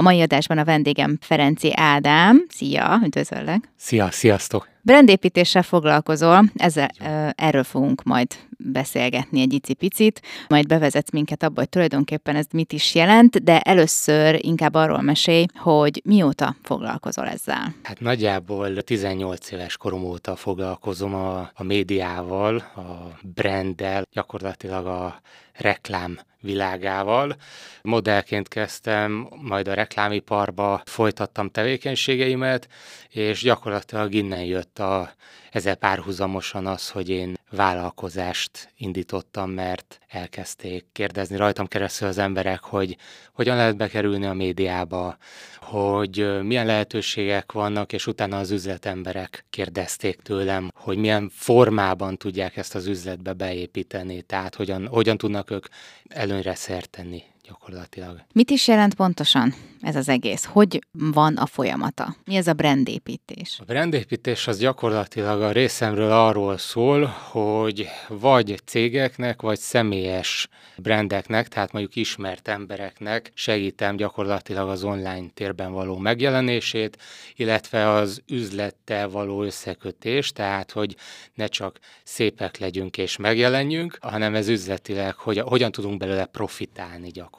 A mai adásban a vendégem Ferenci Ádám. Szia, üdvözöllek! Szia, sziasztok! Brandépítéssel foglalkozol, ezzel, erről fogunk majd beszélgetni egy icipicit, majd bevezetsz minket abba, hogy tulajdonképpen ez mit is jelent, de először inkább arról mesélj, hogy mióta foglalkozol ezzel. Hát nagyjából 18 éves korom óta foglalkozom a, a médiával, a branddel, gyakorlatilag a reklám világával. Modellként kezdtem, majd a reklámiparba folytattam tevékenységeimet, és gyakorlatilag innen jött a, ezzel párhuzamosan az, hogy én vállalkozást indítottam, mert elkezdték kérdezni rajtam keresztül az emberek, hogy hogyan lehet bekerülni a médiába, hogy milyen lehetőségek vannak, és utána az üzletemberek kérdezték tőlem, hogy milyen formában tudják ezt az üzletbe beépíteni, tehát hogyan, hogyan tudnak ők előnyre szert tenni gyakorlatilag. Mit is jelent pontosan ez az egész? Hogy van a folyamata? Mi ez a brandépítés? A brandépítés az gyakorlatilag a részemről arról szól, hogy vagy cégeknek, vagy személyes brandeknek, tehát mondjuk ismert embereknek segítem gyakorlatilag az online térben való megjelenését, illetve az üzlettel való összekötés, tehát hogy ne csak szépek legyünk és megjelenjünk, hanem ez üzletileg, hogy hogyan tudunk belőle profitálni gyakorlatilag.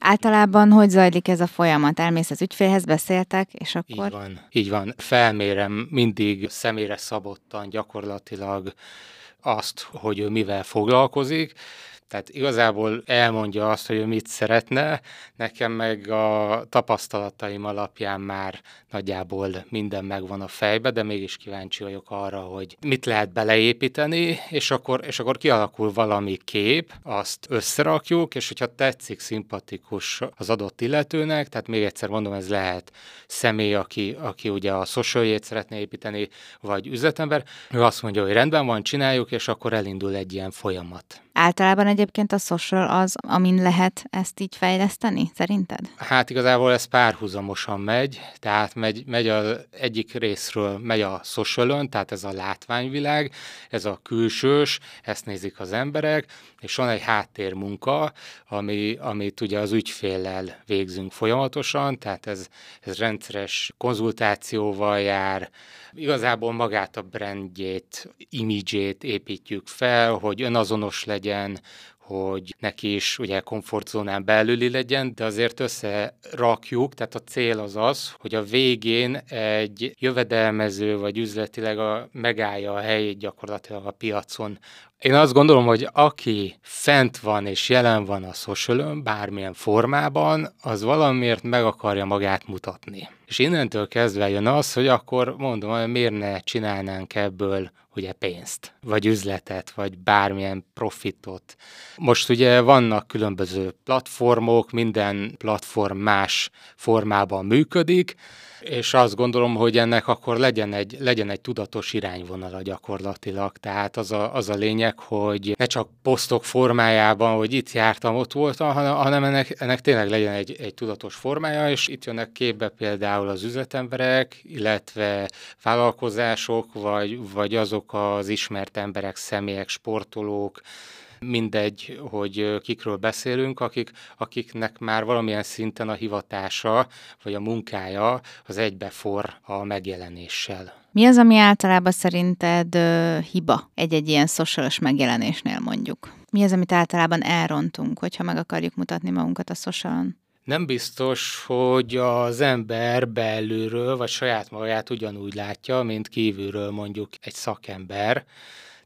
Általában hogy zajlik ez a folyamat? Elmész az ügyfélhez, beszéltek, és akkor... Így van, így van. Felmérem mindig személyre szabottan gyakorlatilag azt, hogy ő mivel foglalkozik, tehát igazából elmondja azt, hogy ő mit szeretne, nekem meg a tapasztalataim alapján már nagyjából minden megvan a fejbe, de mégis kíváncsi vagyok arra, hogy mit lehet beleépíteni, és akkor, és akkor kialakul valami kép, azt összerakjuk, és hogyha tetszik, szimpatikus az adott illetőnek, tehát még egyszer mondom, ez lehet személy, aki, aki ugye a social szeretne építeni, vagy üzletember, ő azt mondja, hogy rendben van, csináljuk, és akkor elindul egy ilyen folyamat. Általában egyébként a social az, amin lehet ezt így fejleszteni, szerinted? Hát igazából ez párhuzamosan megy, tehát megy, megy az egyik részről, megy a social tehát ez a látványvilág, ez a külsős, ezt nézik az emberek, és van egy háttérmunka, ami, amit ugye az ügyféllel végzünk folyamatosan, tehát ez, ez rendszeres konzultációval jár, igazából magát a brandjét, imidzsét építjük fel, hogy önazonos legyen, hogy neki is ugye komfortzónán belüli legyen, de azért összerakjuk, tehát a cél az az, hogy a végén egy jövedelmező vagy üzletileg a, megállja a helyét gyakorlatilag a piacon. Én azt gondolom, hogy aki fent van és jelen van a social bármilyen formában, az valamiért meg akarja magát mutatni. És innentől kezdve jön az, hogy akkor mondom, hogy miért ne csinálnánk ebből ugye pénzt, vagy üzletet, vagy bármilyen profitot. Most ugye vannak különböző platformok, minden platform más formában működik, és azt gondolom, hogy ennek akkor legyen egy, legyen egy tudatos irányvonala gyakorlatilag. Tehát az a, az a lényeg, hogy ne csak posztok formájában, hogy itt jártam, ott voltam, hanem, hanem ennek, ennek tényleg legyen egy, egy tudatos formája, és itt jönnek képbe például az üzletemberek, illetve vállalkozások, vagy, vagy azok az ismert emberek, személyek, sportolók, mindegy, hogy kikről beszélünk, akik, akiknek már valamilyen szinten a hivatása vagy a munkája az egybefor a megjelenéssel. Mi az, ami általában szerinted ö, hiba egy-egy ilyen szociális megjelenésnél mondjuk? Mi az, amit általában elrontunk, hogyha meg akarjuk mutatni magunkat a szociálon? Nem biztos, hogy az ember belülről, vagy saját magát ugyanúgy látja, mint kívülről mondjuk egy szakember.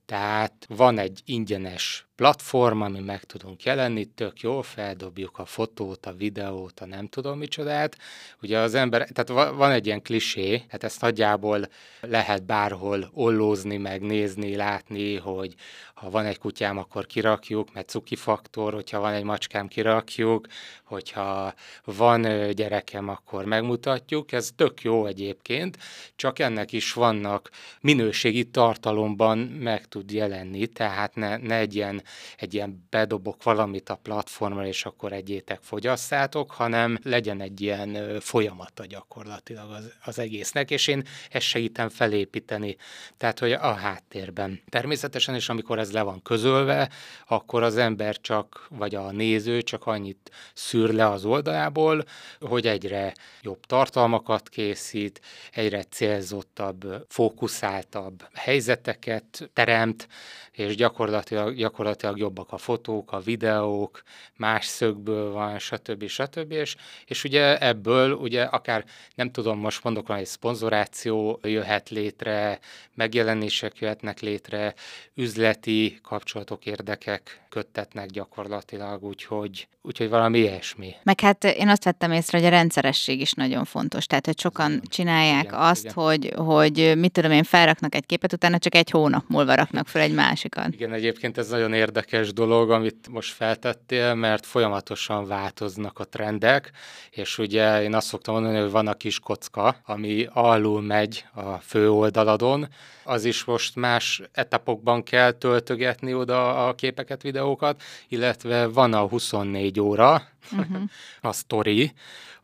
Tehát van egy ingyenes platform, ami meg tudunk jelenni, tök jó, feldobjuk a fotót, a videót, a nem tudom micsodát. Ugye az ember, tehát van egy ilyen klisé, hát ezt nagyjából lehet bárhol ollózni, megnézni, látni, hogy ha van egy kutyám, akkor kirakjuk, mert cuki faktor, hogyha van egy macskám, kirakjuk, hogyha van gyerekem, akkor megmutatjuk. Ez tök jó egyébként, csak ennek is vannak minőségi tartalomban meg tud jelenni, tehát ne, ne egy ilyen egy ilyen bedobok valamit a platformra, és akkor egyétek fogyasszátok, hanem legyen egy ilyen folyamata gyakorlatilag az, az egésznek, és én ezt segítem felépíteni, tehát hogy a háttérben. Természetesen, és amikor ez le van közölve, akkor az ember csak, vagy a néző csak annyit szűr le az oldalából, hogy egyre jobb tartalmakat készít, egyre célzottabb, fókuszáltabb helyzeteket teremt, és gyakorlatilag, gyakorlatilag jobbak a fotók, a videók, más szögből van, stb. stb. És, és ugye ebből ugye akár nem tudom, most mondok hogy egy szponzoráció jöhet létre, megjelenések jöhetnek létre, üzleti kapcsolatok, érdekek köttetnek gyakorlatilag, úgyhogy, úgyhogy valami ilyesmi. Meg hát én azt vettem észre, hogy a rendszeresség is nagyon fontos. Tehát, hogy sokan csinálják igen, azt, igen. Hogy, hogy mit tudom én, felraknak egy képet, utána csak egy hónap múlva raknak fel egy másikat. Igen, egyébként ez nagyon érdekes dolog, amit most feltettél, mert folyamatosan változnak a trendek, és ugye én azt szoktam mondani, hogy van a kis kocka, ami alul megy a fő oldaladon, az is most más etapokban kell töltögetni oda a képeket, videókat, illetve van a 24 óra, uh-huh. a story,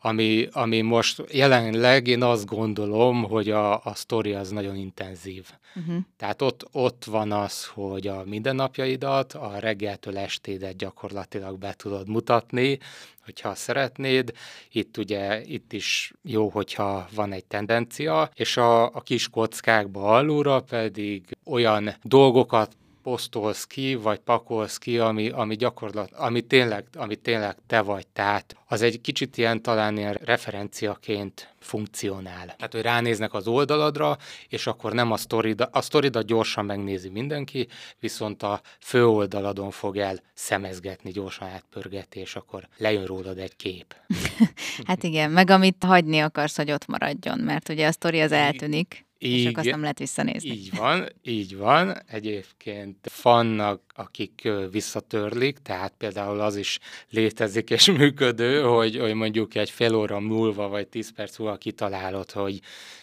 ami, ami most jelenleg én azt gondolom, hogy a, a sztori az nagyon intenzív. Uh-huh. Tehát ott, ott van az, hogy a mindennapjaidat, a reggeltől estédet gyakorlatilag be tudod mutatni, hogyha szeretnéd. Itt ugye, itt is jó, hogyha van egy tendencia, és a, a kis kockákba alulra pedig olyan dolgokat posztolsz ki, vagy pakolsz ki, ami, ami gyakorlat, ami tényleg, ami tényleg te vagy. Tehát az egy kicsit ilyen talán ilyen referenciaként funkcionál. Tehát, hogy ránéznek az oldaladra, és akkor nem a sztorida, a sztorida gyorsan megnézi mindenki, viszont a fő oldaladon fog el szemezgetni, gyorsan átpörgetni, és akkor lejön rólad egy kép. hát igen, meg amit hagyni akarsz, hogy ott maradjon, mert ugye a sztori az eltűnik. És akkor azt nem lehet visszanézni. Így van, így van. Egyébként vannak, akik visszatörlik, tehát például az is létezik és működő, hogy, hogy mondjuk egy fél óra múlva, vagy tíz perc múlva kitalálod, hogy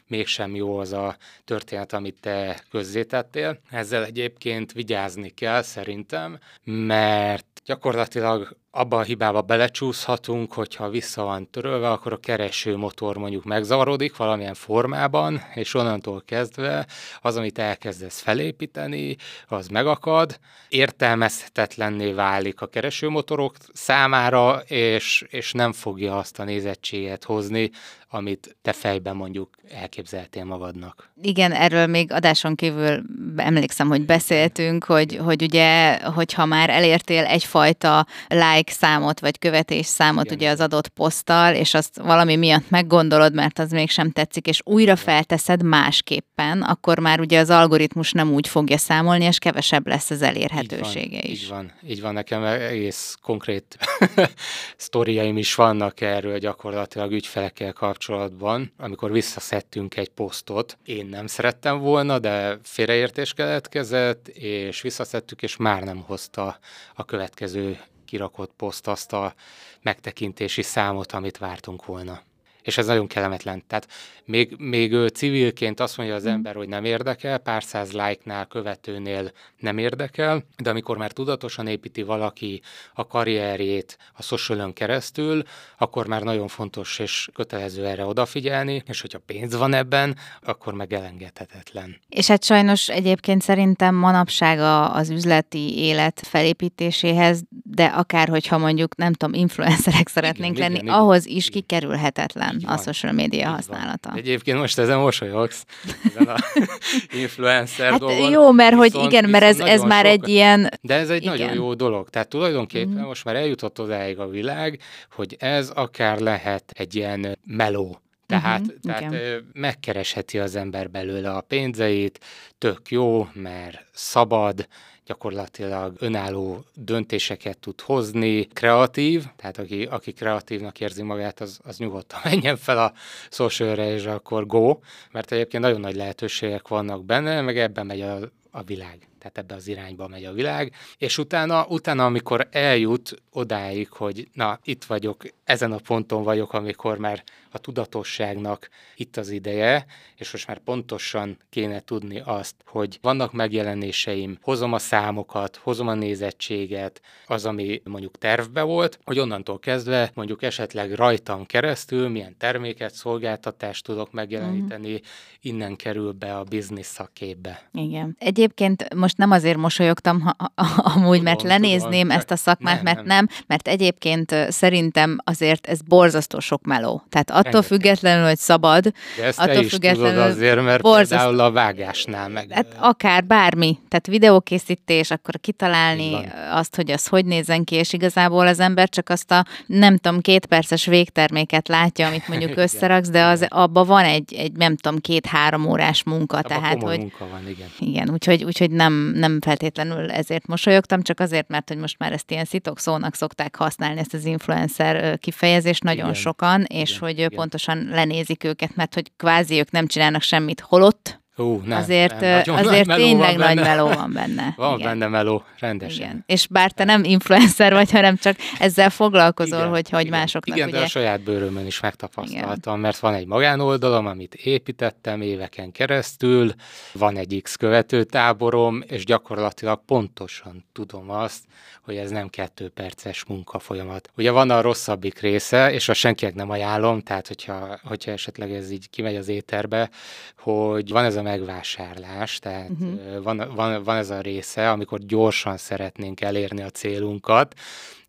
mégsem jó az a történet, amit te közzétettél. Ezzel egyébként vigyázni kell szerintem, mert gyakorlatilag abba a hibába belecsúszhatunk, hogyha vissza van törölve, akkor a kereső motor mondjuk megzavarodik valamilyen formában, és onnantól kezdve az, amit elkezdesz felépíteni, az megakad, értelmezhetetlenné válik a keresőmotorok számára, és, és nem fogja azt a nézettséget hozni, amit te fejben mondjuk elképzeltél magadnak. Igen, erről még adáson kívül emlékszem, hogy beszéltünk, hogy, hogy ugye, hogyha már elértél egyfajta like számot, vagy követés számot Igen. ugye az adott poszttal, és azt valami miatt meggondolod, mert az mégsem tetszik, és újra felteszed másképpen, akkor már ugye az algoritmus nem úgy fogja számolni, és kevesebb lesz az elérhetősége így van, is. Így van, így van, nekem egész konkrét sztoriaim is vannak erről gyakorlatilag ügyfelekkel kapcsolatban, kapcsolatban, amikor visszaszedtünk egy posztot. Én nem szerettem volna, de félreértés keletkezett, és visszaszedtük, és már nem hozta a következő kirakott poszt azt a megtekintési számot, amit vártunk volna és ez nagyon kellemetlen. Tehát még, még civilként azt mondja az mm. ember, hogy nem érdekel, pár száz like-nál, követőnél nem érdekel, de amikor már tudatosan építi valaki a karrierjét a social keresztül, akkor már nagyon fontos és kötelező erre odafigyelni, és hogyha pénz van ebben, akkor meg elengedhetetlen. És hát sajnos egyébként szerintem manapság az üzleti élet felépítéséhez, de akár hogyha mondjuk, nem tudom, influencerek szeretnénk igen, lenni, igen, ahhoz igen, is igen. Kikerülhetetlen nyilván a social média használata. Van. Egyébként most ezen mosolyogsz, ezen a influencer hát dolgon. Jó, mert viszont, hogy igen, mert ez, ez már sok, egy ilyen... De ez egy igen. nagyon jó dolog. Tehát tulajdonképpen mm. most már eljutott odáig a világ, hogy ez akár lehet egy ilyen meló. Tehát, uh-huh, tehát igen. megkeresheti az ember belőle a pénzeit, tök jó, mert szabad, gyakorlatilag önálló döntéseket tud hozni, kreatív, tehát aki, aki kreatívnak érzi magát, az, az nyugodtan menjen fel a social és akkor go, mert egyébként nagyon nagy lehetőségek vannak benne, meg ebben megy a, a világ. Tehát ebbe az irányba megy a világ, és utána, utána amikor eljut odáig, hogy na, itt vagyok, ezen a ponton vagyok, amikor már a tudatosságnak itt az ideje, és most már pontosan kéne tudni azt, hogy vannak megjelenéseim, hozom a számokat, hozom a nézettséget, az, ami mondjuk tervbe volt, hogy onnantól kezdve mondjuk esetleg rajtam keresztül milyen terméket, szolgáltatást tudok megjeleníteni, uh-huh. innen kerül be a biznisz szakképbe. Igen. Egyébként most nem azért mosolyogtam ha, amúgy, mert lenézném ezt a szakmát, nem, mert nem. mert egyébként szerintem azért ez borzasztó sok meló. Tehát attól függetlenül, hogy szabad, De ezt attól te is függetlenül tudod azért, mert borzasztó... például a vágásnál meg... Hát akár bármi, tehát videókészítés, akkor kitalálni azt, hogy az hogy nézzen ki, és igazából az ember csak azt a nem tudom, két perces végterméket látja, amit mondjuk összeraksz, de az abban van egy, egy nem tudom, két-három órás munka. Abba tehát, hogy, munka van, igen. Igen, úgyhogy, úgyhogy nem, nem feltétlenül ezért mosolyogtam, csak azért, mert hogy most már ezt ilyen szitok szónak szokták használni, ezt az influencer kifejezést nagyon igen. sokan, és igen, hogy igen. pontosan lenézik őket, mert hogy kvázi ők nem csinálnak semmit holott, Hú, nem, azért nem, azért nagy tényleg nagy meló van benne. Van Igen. benne meló, rendesen. Igen. És bár te nem influencer vagy, hanem csak ezzel foglalkozol, Igen. hogy hogy Igen. másoknak Igen, ugye... de a saját bőrömön is megtapasztaltam, Igen. mert van egy magánoldalom, amit építettem éveken keresztül, van egy X követő táborom, és gyakorlatilag pontosan tudom azt, hogy ez nem kettő perces munkafolyamat. Ugye van a rosszabbik része, és a senkinek nem ajánlom, tehát hogyha, hogyha esetleg ez így kimegy az éterbe, hogy van ez a megvásárlás, tehát uh-huh. van, van, van ez a része, amikor gyorsan szeretnénk elérni a célunkat,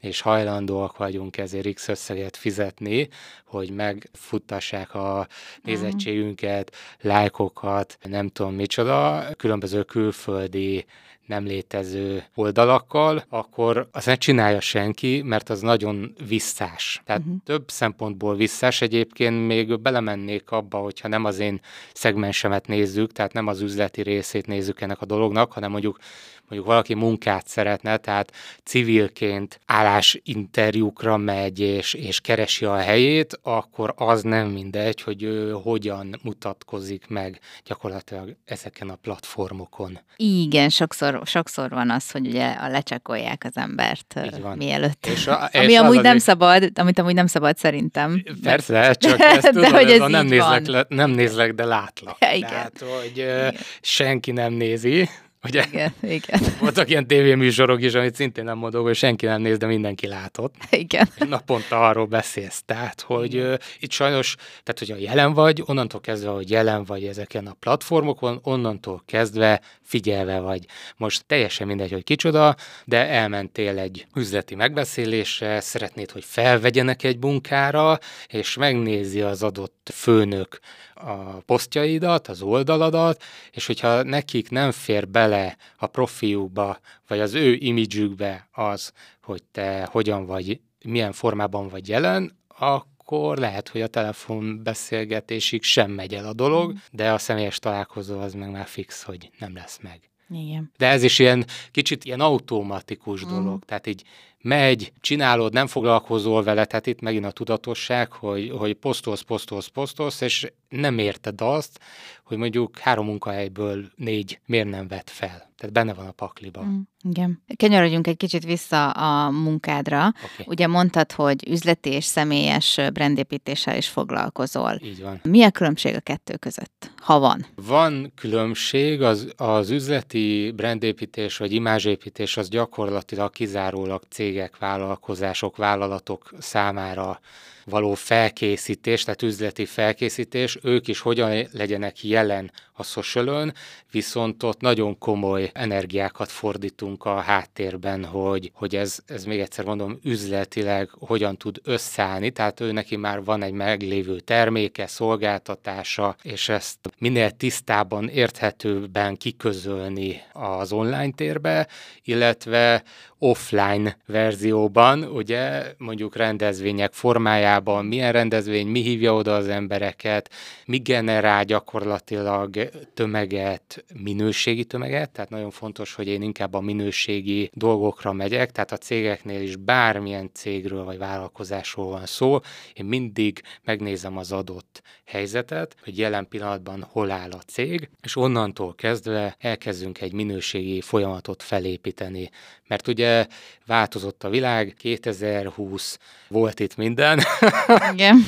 és hajlandóak vagyunk ezért X összeget fizetni, hogy megfuttassák a nézettségünket, lájkokat, nem tudom micsoda, különböző külföldi nem létező oldalakkal, akkor azt ne csinálja senki, mert az nagyon visszás. Tehát uh-huh. több szempontból visszás. Egyébként még belemennék abba, hogyha nem az én szegmensemet nézzük, tehát nem az üzleti részét nézzük ennek a dolognak, hanem mondjuk mondjuk valaki munkát szeretne, tehát civilként állásinterjúkra megy és, és keresi a helyét, akkor az nem mindegy, hogy ő hogyan mutatkozik meg gyakorlatilag ezeken a platformokon. Igen, sokszor, sokszor van az, hogy ugye a lecsekolják az embert mielőtt. És a, és Ami amúgy nem szabad, amit amúgy nem szabad szerintem. Persze, csak ezt tudod, de hogy ez, ez a nem, nézlek, le, nem nézlek, de látlak. Igen. Tehát, hogy Igen. senki nem nézi, Ugye? Igen, igen. Voltak ilyen tévéműsorok is, amit szintén nem mondok, hogy senki nem néz, de mindenki látott. Igen. Naponta arról beszélsz. Tehát, hogy uh, itt sajnos, tehát, hogyha jelen vagy, onnantól kezdve, hogy jelen vagy ezeken a platformokon, onnantól kezdve figyelve vagy. Most teljesen mindegy, hogy kicsoda, de elmentél egy üzleti megbeszélésre, szeretnéd, hogy felvegyenek egy munkára, és megnézi az adott főnök a posztjaidat, az oldaladat, és hogyha nekik nem fér bele a profiukba, vagy az ő imidzsükbe az, hogy te hogyan vagy, milyen formában vagy jelen, akkor lehet, hogy a telefonbeszélgetésig sem megy el a dolog, mm. de a személyes találkozó az meg már fix, hogy nem lesz meg. Igen. De ez is ilyen kicsit ilyen automatikus mm. dolog, tehát így megy, csinálod, nem foglalkozol vele, tehát itt megint a tudatosság, hogy, hogy posztolsz, posztolsz, posztolsz, és nem érted azt, hogy mondjuk három munkahelyből négy miért nem vett fel. Tehát benne van a pakliban. Mm, igen. Kenyarodjunk egy kicsit vissza a munkádra. Okay. Ugye mondtad, hogy üzleti és személyes brandépítéssel is foglalkozol. Így van. Mi a különbség a kettő között, ha van? Van különbség, az, az üzleti brandépítés vagy imázsépítés az gyakorlatilag kizárólag cégek, vállalkozások, vállalatok számára való felkészítés, tehát üzleti felkészítés, ők is hogyan legyenek jelen a social viszont ott nagyon komoly energiákat fordítunk a háttérben, hogy, hogy ez, ez még egyszer mondom, üzletileg hogyan tud összeállni, tehát ő neki már van egy meglévő terméke, szolgáltatása, és ezt minél tisztában, érthetőbben kiközölni az online térbe, illetve offline verzióban, ugye mondjuk rendezvények formájában, milyen rendezvény, mi hívja oda az embereket, mi generál gyakorlatilag tömeget, minőségi tömeget, tehát nagyon fontos, hogy én inkább a minőségi dolgokra megyek, tehát a cégeknél is bármilyen cégről vagy vállalkozásról van szó, én mindig megnézem az adott helyzetet, hogy jelen pillanatban hol áll a cég, és onnantól kezdve elkezdünk egy minőségi folyamatot felépíteni. Mert ugye változott a világ, 2020 volt itt minden. Igen.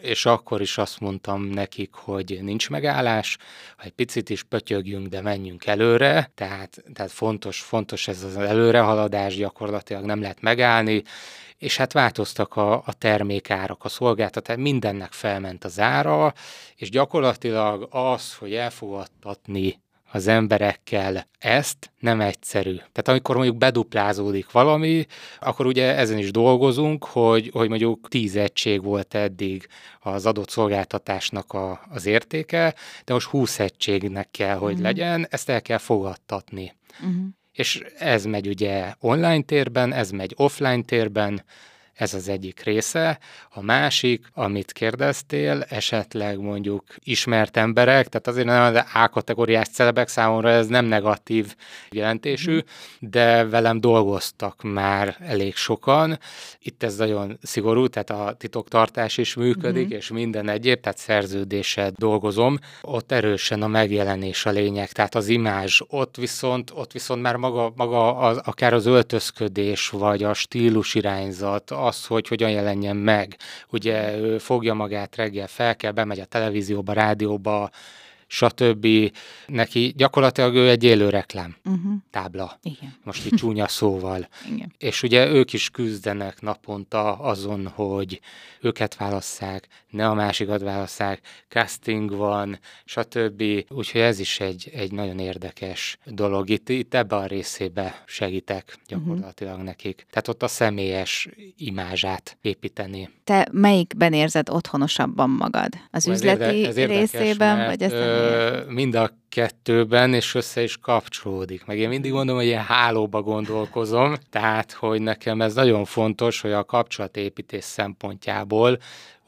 és akkor is azt mondtam nekik, hogy nincs megállás, ha egy picit is pötyögjünk, de menjünk előre, tehát, tehát fontos, fontos ez az előrehaladás, gyakorlatilag nem lehet megállni, és hát változtak a, a termékárak, a szolgáltatás, mindennek felment az ára, és gyakorlatilag az, hogy elfogadtatni az emberekkel ezt nem egyszerű. Tehát amikor mondjuk beduplázódik valami, akkor ugye ezen is dolgozunk, hogy, hogy mondjuk tíz egység volt eddig az adott szolgáltatásnak a, az értéke, de most 20 egységnek kell, hogy uh-huh. legyen, ezt el kell fogadtatni. Uh-huh. És ez megy ugye online térben, ez megy offline térben, ez az egyik része. A másik, amit kérdeztél, esetleg mondjuk ismert emberek, tehát azért nem az A-kategóriás celebek számomra ez nem negatív jelentésű, mm. de velem dolgoztak már elég sokan. Itt ez nagyon szigorú, tehát a titoktartás is működik, mm. és minden egyéb, tehát szerződéssel dolgozom. Ott erősen a megjelenés a lényeg, tehát az imázs. Ott viszont, ott viszont már maga, maga az, akár az öltözködés, vagy a stílus irányzat, az, hogy hogyan jelenjen meg. Ugye ő fogja magát reggel fel kell, bemegy a televízióba, rádióba, stb. Neki gyakorlatilag ő egy élő reklám uh-huh. tábla. Igen. Most így csúnya szóval. Igen. És ugye ők is küzdenek naponta azon, hogy őket válasszák, ne a másikat válasszák, casting van, stb. Úgyhogy ez is egy, egy nagyon érdekes dolog. Itt, itt ebbe a részébe segítek gyakorlatilag uh-huh. nekik. Tehát ott a személyes imázsát építeni. Te melyikben érzed otthonosabban magad? Az ez üzleti érde, ez érdekes, részében, vagy ezt ö, mind a kettőben, és össze is kapcsolódik. Meg én mindig mondom, hogy ilyen hálóba gondolkozom, tehát, hogy nekem ez nagyon fontos, hogy a kapcsolatépítés szempontjából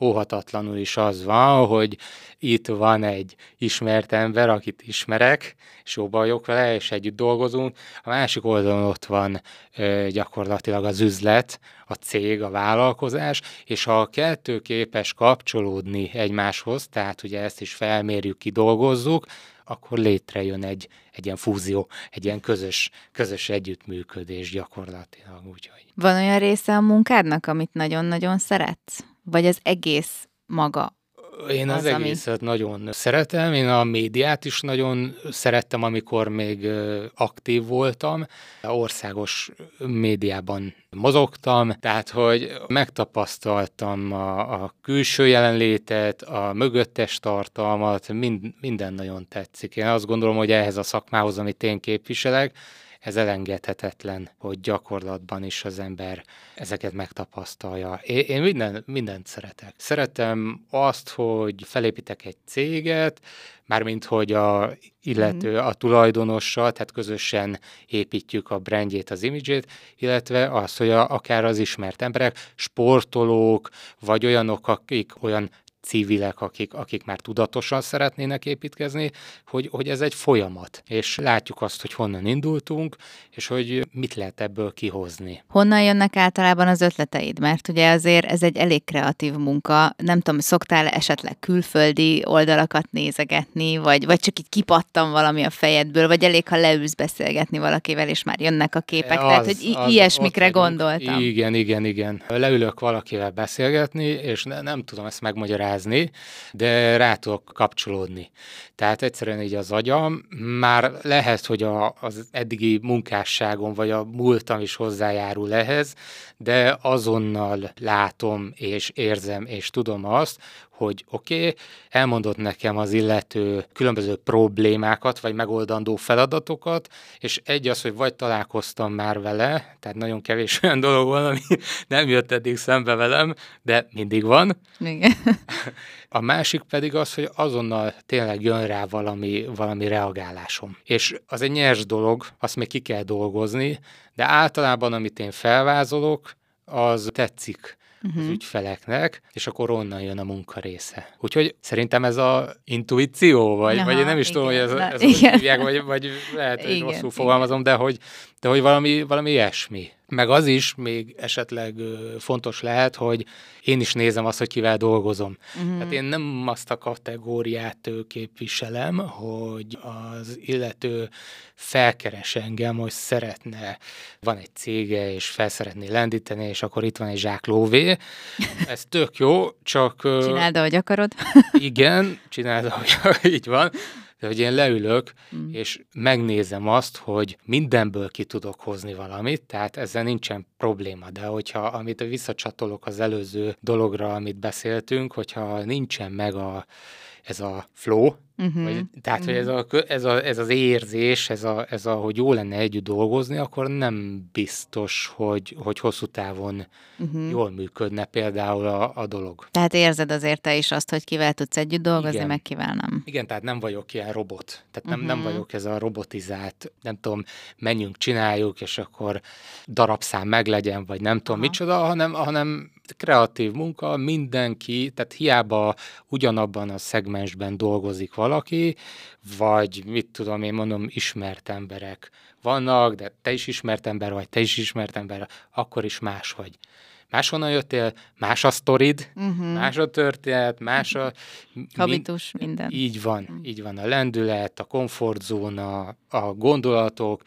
óhatatlanul is az van, hogy itt van egy ismert ember, akit ismerek, és jóba vagyok vele, és együtt dolgozunk. A másik oldalon ott van ö, gyakorlatilag az üzlet, a cég, a vállalkozás, és ha a kettő képes kapcsolódni egymáshoz, tehát ugye ezt is felmérjük, kidolgozzuk, akkor létrejön egy, egy ilyen fúzió, egy ilyen közös, közös együttműködés gyakorlatilag. Úgyhogy. Van olyan része a munkádnak, amit nagyon-nagyon szeretsz? Vagy az egész maga én az, az egészet ami... nagyon szeretem, én a médiát is nagyon szerettem, amikor még aktív voltam. Országos médiában mozogtam, tehát hogy megtapasztaltam a, a külső jelenlétet, a mögöttes tartalmat, mind, minden nagyon tetszik. Én azt gondolom, hogy ehhez a szakmához, amit én képviselek, ez elengedhetetlen, hogy gyakorlatban is az ember ezeket megtapasztalja. Én, én minden, mindent szeretek. Szeretem azt, hogy felépítek egy céget, mármint hogy a illető mhm. a tulajdonossal, tehát közösen építjük a brandjét, az imidzsét, illetve az, hogy a, akár az ismert emberek, sportolók, vagy olyanok, akik olyan civilek, akik, akik már tudatosan szeretnének építkezni, hogy, hogy ez egy folyamat, és látjuk azt, hogy honnan indultunk, és hogy mit lehet ebből kihozni. Honnan jönnek általában az ötleteid? Mert ugye azért ez egy elég kreatív munka. Nem tudom, szoktál esetleg külföldi oldalakat nézegetni, vagy, vagy csak így kipattam valami a fejedből, vagy elég, ha leülsz beszélgetni valakivel, és már jönnek a képek. Az, Tehát, hogy i- ilyesmikre gondoltam. Igen, igen, igen. Leülök valakivel beszélgetni, és ne, nem tudom ezt megmagyarázni, magyarázni, de rá tudok kapcsolódni. Tehát egyszerűen így az agyam, már lehet, hogy a, az eddigi munkásságom vagy a múltam is hozzájárul ehhez, de azonnal látom és érzem és tudom azt, hogy oké, okay, elmondott nekem az illető különböző problémákat, vagy megoldandó feladatokat, és egy az, hogy vagy találkoztam már vele, tehát nagyon kevés olyan dolog van, ami nem jött eddig szembe velem, de mindig van. Igen. A másik pedig az, hogy azonnal tényleg jön rá valami, valami reagálásom. És az egy nyers dolog, azt még ki kell dolgozni, de általában, amit én felvázolok, az tetszik uh-huh. az ügyfeleknek, és akkor onnan jön a munka része. Úgyhogy szerintem ez a intuíció, vagy, Aha, vagy én nem is igen, tudom, hogy ez, ez igen. hívják, vagy, vagy lehet, hogy igen, rosszul igen. fogalmazom, de hogy, de hogy valami, valami ilyesmi. Meg az is még esetleg fontos lehet, hogy én is nézem azt, hogy kivel dolgozom. Uh-huh. Tehát én nem azt a kategóriát képviselem, hogy az illető felkeres engem, hogy szeretne, van egy cége, és fel szeretné lendíteni, és akkor itt van egy zsák lóvé. Ez tök jó, csak... Csináld, ahogy akarod. igen, csináld, ahogy így van de hogy én leülök, mm. és megnézem azt, hogy mindenből ki tudok hozni valamit, tehát ezzel nincsen probléma, de hogyha, amit visszacsatolok az előző dologra, amit beszéltünk, hogyha nincsen meg a, ez a flow, Uh-huh. Vagy, tehát, uh-huh. hogy ez, a, ez, a, ez az érzés, ez a, ez a, hogy jó lenne együtt dolgozni, akkor nem biztos, hogy, hogy hosszú távon uh-huh. jól működne például a, a dolog. Tehát érzed azért te is azt, hogy kivel tudsz együtt dolgozni, Igen. meg kivel nem. Igen, tehát nem vagyok ilyen robot. Tehát nem, uh-huh. nem vagyok ez a robotizált, nem tudom, menjünk, csináljuk, és akkor darabszám meglegyen, vagy nem tudom Aha. micsoda, hanem, hanem kreatív munka, mindenki, tehát hiába ugyanabban a szegmensben dolgozik valaki, vagy mit tudom én mondom, ismert emberek vannak, de te is ismert ember vagy, te is ismert ember, akkor is más vagy. Máshonnan jöttél, más a sztorid, uh-huh. más a történet, más a... Habitus, mind, minden. Így van, uh-huh. így van. A lendület, a komfortzóna, a gondolatok,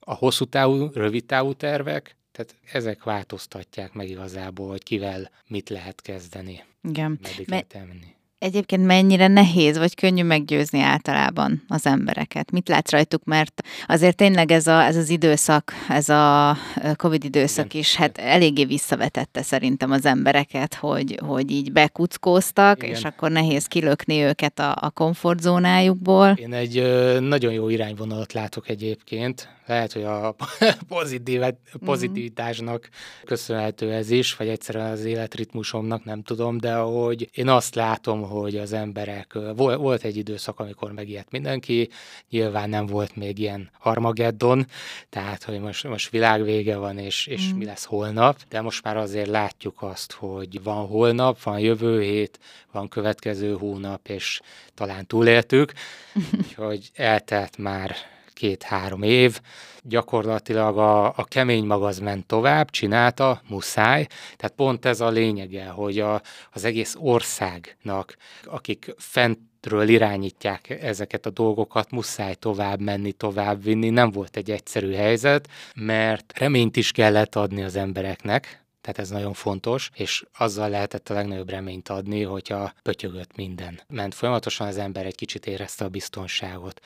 a hosszú távú, rövid távú tervek, tehát ezek változtatják meg igazából, hogy kivel mit lehet kezdeni. Igen. Meddig Me- lehet Egyébként mennyire nehéz vagy könnyű meggyőzni általában az embereket? Mit látsz rajtuk? Mert azért tényleg ez, a, ez az időszak, ez a Covid időszak Igen. is, hát eléggé visszavetette szerintem az embereket, hogy, hogy így bekuckóztak, Igen. és akkor nehéz kilökni őket a, a komfortzónájukból. Én egy ö, nagyon jó irányvonalat látok egyébként, lehet, hogy a pozitív, pozitivitásnak köszönhető ez is, vagy egyszerűen az életritmusomnak, nem tudom, de hogy én azt látom, hogy az emberek, volt egy időszak, amikor megijedt mindenki, nyilván nem volt még ilyen Armageddon, tehát, hogy most, most világvége van, és, és mm. mi lesz holnap, de most már azért látjuk azt, hogy van holnap, van jövő hét, van következő hónap, és talán túléltük, hogy eltelt már két-három év, gyakorlatilag a, a kemény magaz ment tovább, csinálta, muszáj. Tehát pont ez a lényege, hogy a, az egész országnak, akik fent ről irányítják ezeket a dolgokat, muszáj tovább menni, tovább vinni. Nem volt egy egyszerű helyzet, mert reményt is kellett adni az embereknek, tehát ez nagyon fontos, és azzal lehetett a legnagyobb reményt adni, hogyha pötyögött minden. Ment folyamatosan az ember egy kicsit érezte a biztonságot.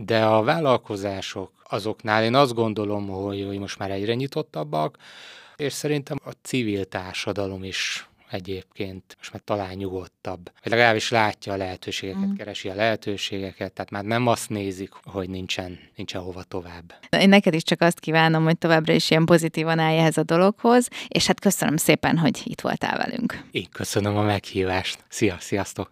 De a vállalkozások azoknál én azt gondolom, hogy, hogy most már egyre nyitottabbak, és szerintem a civil társadalom is egyébként most már talán nyugodtabb, vagy legalábbis látja a lehetőségeket, mm. keresi a lehetőségeket, tehát már nem azt nézik, hogy nincsen, nincsen hova tovább. Én neked is csak azt kívánom, hogy továbbra is ilyen pozitívan állj ehhez a dologhoz, és hát köszönöm szépen, hogy itt voltál velünk. Én köszönöm a meghívást. Szia, sziasztok!